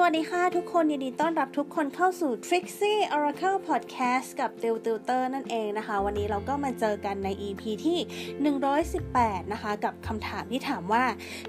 สวัสดีค่ะทุกคนยินดีต้อนรับทุกคนเข้าสู่ Trixie Oracle Podcast กับ d i l t i l t e r นั่นเองนะคะ วันนี้เราก็มาเจอกันใน EP ที่ 118 นะคะ กับคำถามที่ถามว่า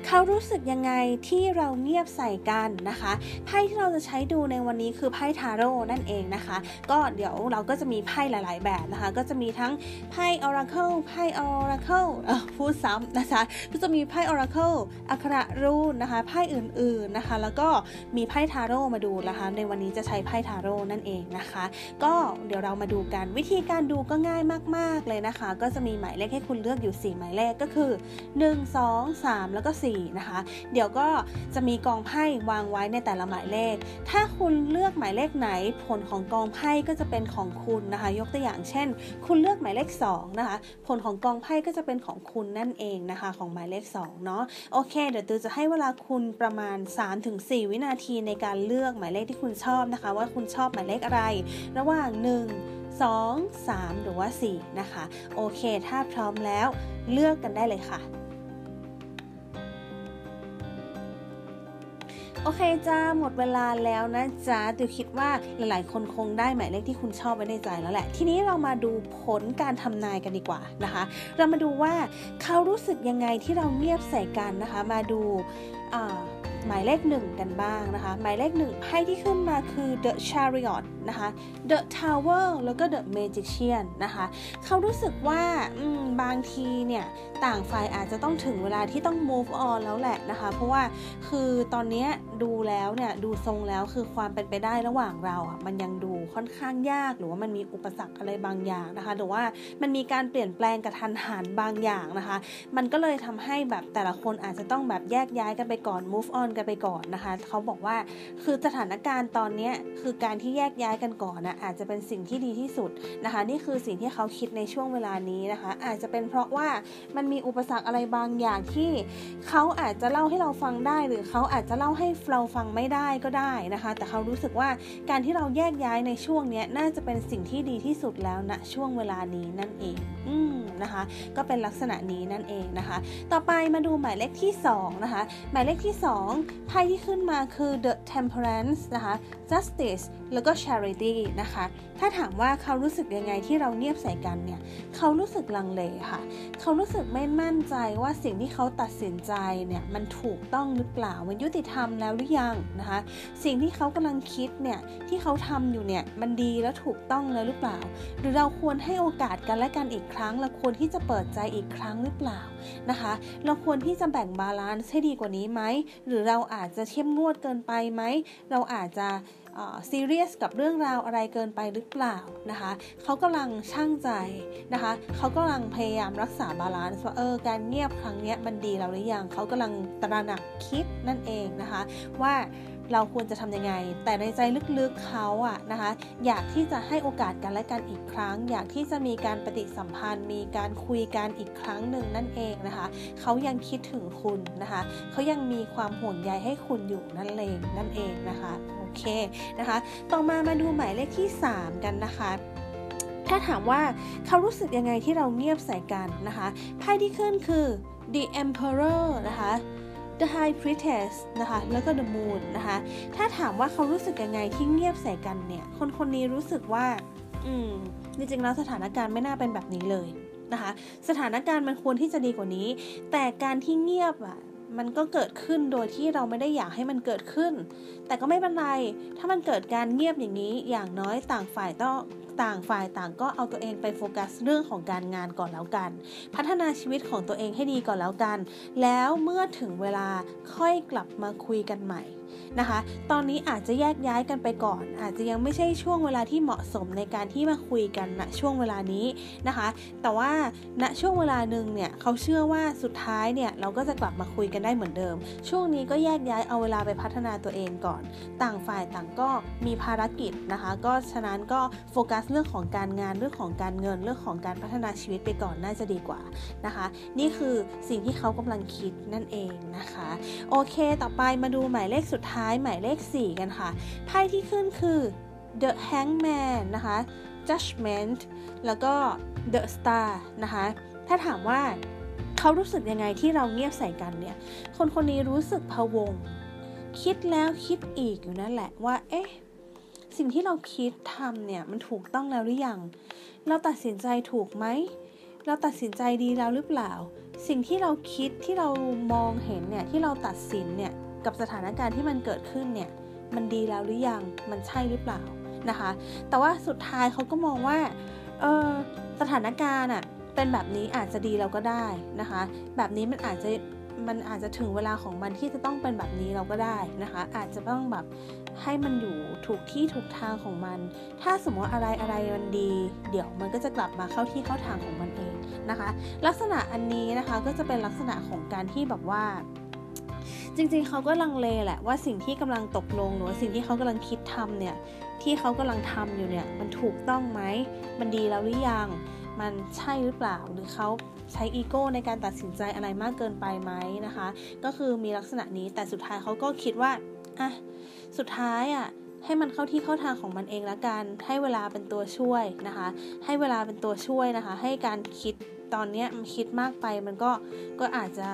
เขารู้สึกยังไงที่เราเงียบใส่กันนะคะไพ่ที่เราจะใช้ดูในวันนี้คือไพ่ทาโร่นั่นเองนะคะ ก็เดี๋ยวเราก็จะมีไพ่หลาย ๆ แบบนะคะ ก็จะมีทั้งไพ่ Oracle ไพ่ Oracle พูดซ้ำนะคะก็จะมีไพ่ Oracle อักขระรูนนะคะไพ่อื่น ๆนะคะ แล้วก็มีไพ่พ่ทาโร่มาดูนะคะ ในวันนี้จะใช้ไพ่ทาโร่นั่นเองนะคะ ก็เดี๋ยวเรามาดูกันวิธีการดูก็ง่ายมากๆเลยนะคะ ก็จะมีหมายเลขให้คุณเลือกอยู่ 4 หมายเลขก็คือ 1 2 3 แล้วก็4นะคะ เดี๋ยวก็จะมีกองไพ่วางไว้ในแต่ละหมายเลข ถ้าคุณเลือกหมายเลขไหนผลของกองไพ่ก็จะเป็นของคุณนะคะ ยกตัวอย่างเช่น คุณเลือกหมายเลข2นะคะ ผลของกองไพ่ก็จะเป็นของคุณนั่นเองนะคะ ของหมายเลข2เนาะโอเค เดี๋ยวตือจะให้เวลาคุณประมาณ 3-4 วินาทีในในการเลือกหมายเลขที่คุณชอบนะคะ ว่าคุณชอบหมายเลขอะไร ระหว่าง 1 2 3 หรือว่า 4 นะคะ โอเค ถ้าพร้อมแล้วเลือกกันได้เลยค่ะโอเคจ้าหมดเวลาแล้วนะจ๊ะติวคิดว่าหลายๆ คนคงได้หมายเลขที่คุณชอบไว้ในใจแล้วแหละ ทีนี้เรามาดูผลการทำนายกันดีกว่านะคะ เรามาดูว่าเขารู้สึกยังไงที่เราเงียบใส่กันนะคะ มาดูอ่า หมายเลขหนึ่งกันบ้างนะคะ หมายเลขหนึ่งไพ่ที่ขึ้นมาคือ The Chariot นะคะ The Tower แล้วก็ The Magician นะคะเขารู้สึกว่าบางทีเนี่ย ต่างฝ่ายอาจจะต้องถึงเวลาที่ต้อง move on แล้วแหละนะคะ เพราะว่าคือตอนนี้ ดูแล้วเนี่ยดูทรงแล้วคือความเป็นไปได้ระหว่างเราอะมันยังดูค่อนข้างยากหรือว่ามันมีอุปสรรคอะไรบางอย่างนะคะหรือว่ามันมีการเปลี่ยนแปลงกระทันหันบางอย่างนะคะ มันก็เลยทำให้แบบแต่ละคนอาจจะต้องแบบแยกย้ายกันไปก่อน move on กันไปก่อนนะคะเขาบอกว่าคือสถานการณ์ตอนนี้คือการที่แยกย้ายกันก่อนนะอาจจะเป็นสิ่งที่ดีที่สุดนะคะ นี่คือสิ่งที่เขาคิดในช่วงเวลานี้นะคะ อาจจะเป็นเพราะว่ามันมีอุปสรรคอะไรบางอย่างที่เขาอาจจะเล่าให้เราฟังได้หรือเขาอาจจะเล่าให้เราฟังไม่ได้ก็ได้นะคะ แต่เขารู้สึกว่าการที่เราแยกย้ายในช่วงนี้น่าจะเป็นสิ่งที่ดีที่สุดแล้วณนะช่วงเวลานี้นั่นเองอืมนะคะ ก็เป็นลักษณะนี้นั่นเองนะคะ ต่อไปมาดูหมายเลขที่ 2 นะคะ หมายเลขที่ 2 ไพ่ที่ขึ้นมาคือ the temperance นะคะ justice แล้วก็ charity นะคะ ถ้าถามว่าเขารู้สึกยังไงที่เราเงียบใส่กันเนี่ย เขารู้สึกลังเลค่ะ เขารู้สึกไม่มั่นใจว่าสิ่งที่เขาตัดสินใจเนี่ยมันถูกต้องหรือเปล่า มันยุติธรรมแล้วหรือยังนะคะ สิ่งที่เขากำลังคิดเนี่ยที่เขาทำอยู่เนี่ยมันดีและถูกต้องแล้วหรือเปล่า หรือเราควรให้โอกาสกันและกันอีกครั้งเราควรที่จะเปิดใจอีกครั้งหรือเปล่านะคะ เราควรที่จะแบ่ง balance ให้ดีกว่านี้ไหม หรือเราอาจจะเข้มงวดเกินไปไหม เราอาจจะซีเรียสกับเรื่องราวอะไรเกินไปหรือเปล่านะคะเขากำลังช่างใจนะคะเขากำลังพยายามรักษาบาลานซ์ว่าเออการเงียบครั้งนี้มันดีแล้วหรือยังเขากำลังตระหนักคิดนั่นเองนะคะว่า เราควรจะทำยังไง แต่ในใจลึกๆเขาอะนะคะ อยากที่จะให้โอกาสกันและกันอีกครั้ง อยากที่จะมีการปฏิสัมพันธ์ มีการคุยกันอีกครั้งหนึ่งนั่นเองนะคะ เขายังคิดถึงคุณนะคะเขายังมีความห่วงใยให้คุณอยู่นั่นเองนั่นเองนะคะโอเคนะคะ ต่อมามาดูหมายเลขที่ 3 กันนะคะถ้าถามว่าเขารู้สึกยังไงที่เราเงียบใส่กันนะคะไพ่ที่ขึ้นคือ the emperor นะคะ The High Priestess นะคะ แล้วก็ The Moon นะคะ ถ้าถามว่าเขารู้สึกยังไงที่เงียบใส่กันเนี่ย คนคนนี้รู้สึกว่า อืม จริงๆแล้วสถานการณ์ไม่น่าเป็นแบบนี้เลยนะคะ สถานการณ์มันควรที่จะดีกว่านี้ แต่การที่เงียบอะ มันก็เกิดขึ้นโดยที่เราไม่ได้อยากให้มันเกิดขึ้น แต่ก็ไม่เป็นไร ถ้ามันเกิดการเงียบอย่างนี้ อย่างน้อยต่างฝ่ายต้องต่างฝ่ายต่างก็เอาตัวเองไปโฟกัสเรื่องของการงานก่อนแล้วกัน พัฒนาชีวิตของตัวเองให้ดีก่อนแล้วกัน แล้วเมื่อถึงเวลาค่อยกลับมาคุยกันใหม่นะคะ ตอนนี้อาจจะแยกย้ายกันไปก่อน อาจจะยังไม่ใช่ช่วงเวลาที่เหมาะสมในการที่มาคุยกันณช่วงเวลานี้นะคะ แต่ว่าณช่วงเวลาหนึ่งเนี่ยเขาเชื่อว่าสุดท้ายเนี่ยเราก็จะกลับมาคุยกันได้เหมือนเดิม ช่วงนี้ก็แยกย้ายเอาเวลาไปพัฒนาตัวเองก่อน ต่างฝ่ายต่างก็มีภารกิจนะคะ ก็ฉะนั้นก็โฟกัสเรื่องของการงานเรื่องของการเงินเรื่องของการพัฒนาชีวิตไปก่อนน่าจะดีกว่านะคะ นี่คือสิ่งที่เขากำลังคิดนั่นเองนะคะ โอเค ต่อไปมาดูหมายเลขสุดท้ายหมายเลข 4 กันค่ะไพ่ที่ขึ้นคือ The Hangman นะคะ Judgment แล้วก็ The Star นะคะ ถ้าถามว่า เขารู้สึกยังไงที่เราเงียบใส่กันเนี่ย คนคนนี้รู้สึกพะวง คิดแล้วคิดอีกอยู่นั่นแหละว่า เอ๊ะ สิ่งที่เราคิดทำเนี่ยมันถูกต้องแล้วหรือยัง เราตัดสินใจถูกไหม เราตัดสินใจดีแล้วหรือเปล่า สิ่งที่เราคิดที่เรามองเห็นเนี่ยที่เราตัดสินเนี่ยกับสถานการณ์ที่มันเกิดขึ้นเนี่ยมันดีแล้วหรือยัง มันใช่หรือเปล่านะคะ แต่ว่าสุดท้ายเขาก็มองว่า เออสถานการณ์อะ เป็นแบบนี้อาจจะดีเราก็ได้นะคะ แบบนี้มันอาจจะมันอาจจะถึงเวลาของมันที่จะต้องเป็นแบบนี้เราก็ได้นะคะ อาจจะต้องแบบให้มันอยู่ถูกที่ถูกทางของมัน ถ้าสมมติอะไรอะไรมันดี เดี๋ยวมันก็จะกลับมาเข้าที่เข้าทางของมันเองนะคะ ลักษณะอันนี้นะคะก็จะเป็นลักษณะของการที่แบบว่า จริงๆเขาก็ลังเลแหละว่าสิ่งที่กำลังตกลงหรือสิ่งที่เขากำลังคิดทำเนี่ยที่เขากำลังทำอยู่เนี่ยมันถูกต้องไหมมันดีแล้วหรือยัง มันใช่หรือเปล่า หรือเขาใช้อีโก้ในการตัดสินใจอะไรมากเกินไปไหมนะคะ ก็คือมีลักษณะนี้แต่สุดท้ายเขาก็คิดว่าอะสุดท้ายอะให้มันเข้าที่เข้าทางของมันเองละกัน ให้เวลาเป็นตัวช่วยนะคะ ให้เวลาเป็นตัวช่วยนะคะ ให้การคิดตอนนี้มันคิดมากไปมันก็ก็อาจจะ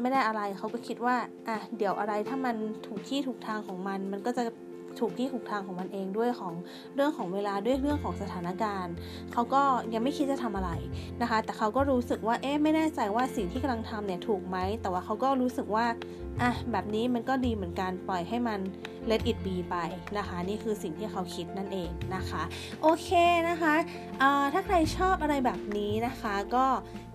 ไม่ได้อะไรเขาก็คิดว่าอะเดี๋ยวอะไรถ้ามันถูกที่ถูกทางของมัน มันก็จะ ถูกที่ถูกทางของมันเองด้วยของเรื่องของเวลาด้วยเรื่องของสถานการณ์เขาก็ยังไม่คิดจะทำอะไรนะคะ แต่เขาก็รู้สึกว่าเอ๊ะไม่แน่ใจว่าสิ่งที่กำลังทำเนี่ยถูกไหมแต่ว่าเขาก็รู้สึกว่าอะแบบนี้มันก็ดีเหมือนกันปล่อยให้มัน let it be ไปนะคะ นี่คือสิ่งที่เขาคิดนั่นเองนะคะ โอเคนะคะถ้าใครชอบอะไรแบบนี้นะคะ ก็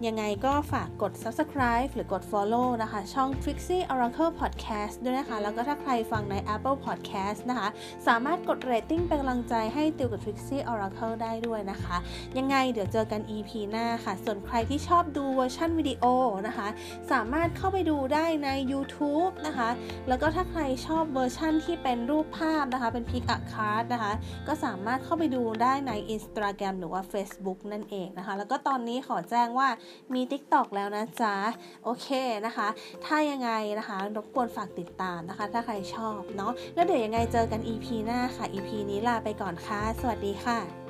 ยังไงก็ฝากกด subscribe หรือกด follow นะคะ ช่อง Trixie Oracle Podcast ด้วยนะคะ แล้วก็ถ้าใครฟังใน Apple Podcast นะคะ สามารถกด rating เป็นกำลังใจให้ติวกับ Trixie Oracle ได้ด้วยนะคะ ยังไงเดี๋ยวเจอกัน EP หน้าค่ะ ส่วนใครที่ชอบดูเวอร์ชันวิดีโอนะคะ สามารถเข้าไปดูได้ใน YouTube นะคะ แล้วก็ถ้าใครชอบเวอร์ชันที่ที่เป็นรูปภาพนะคะเป็นพิกอะคาร์ดนะคะ ก็สามารถเข้าไปดูได้ใน Instagram หรือว่า Facebook นั่นเองนะคะ แล้วก็ตอนนี้ขอแจ้งว่ามี TikTok แล้วนะจ๊ะ โอเคนะคะ ถ้ายังไงนะคะรบกวนฝากติดตามนะคะ ถ้าใครชอบเนาะแล้วเดี๋ยวยังไงเจอกัน EP หน้าค่ะ EP นี้ลาไปก่อนค่ะ สวัสดีค่ะ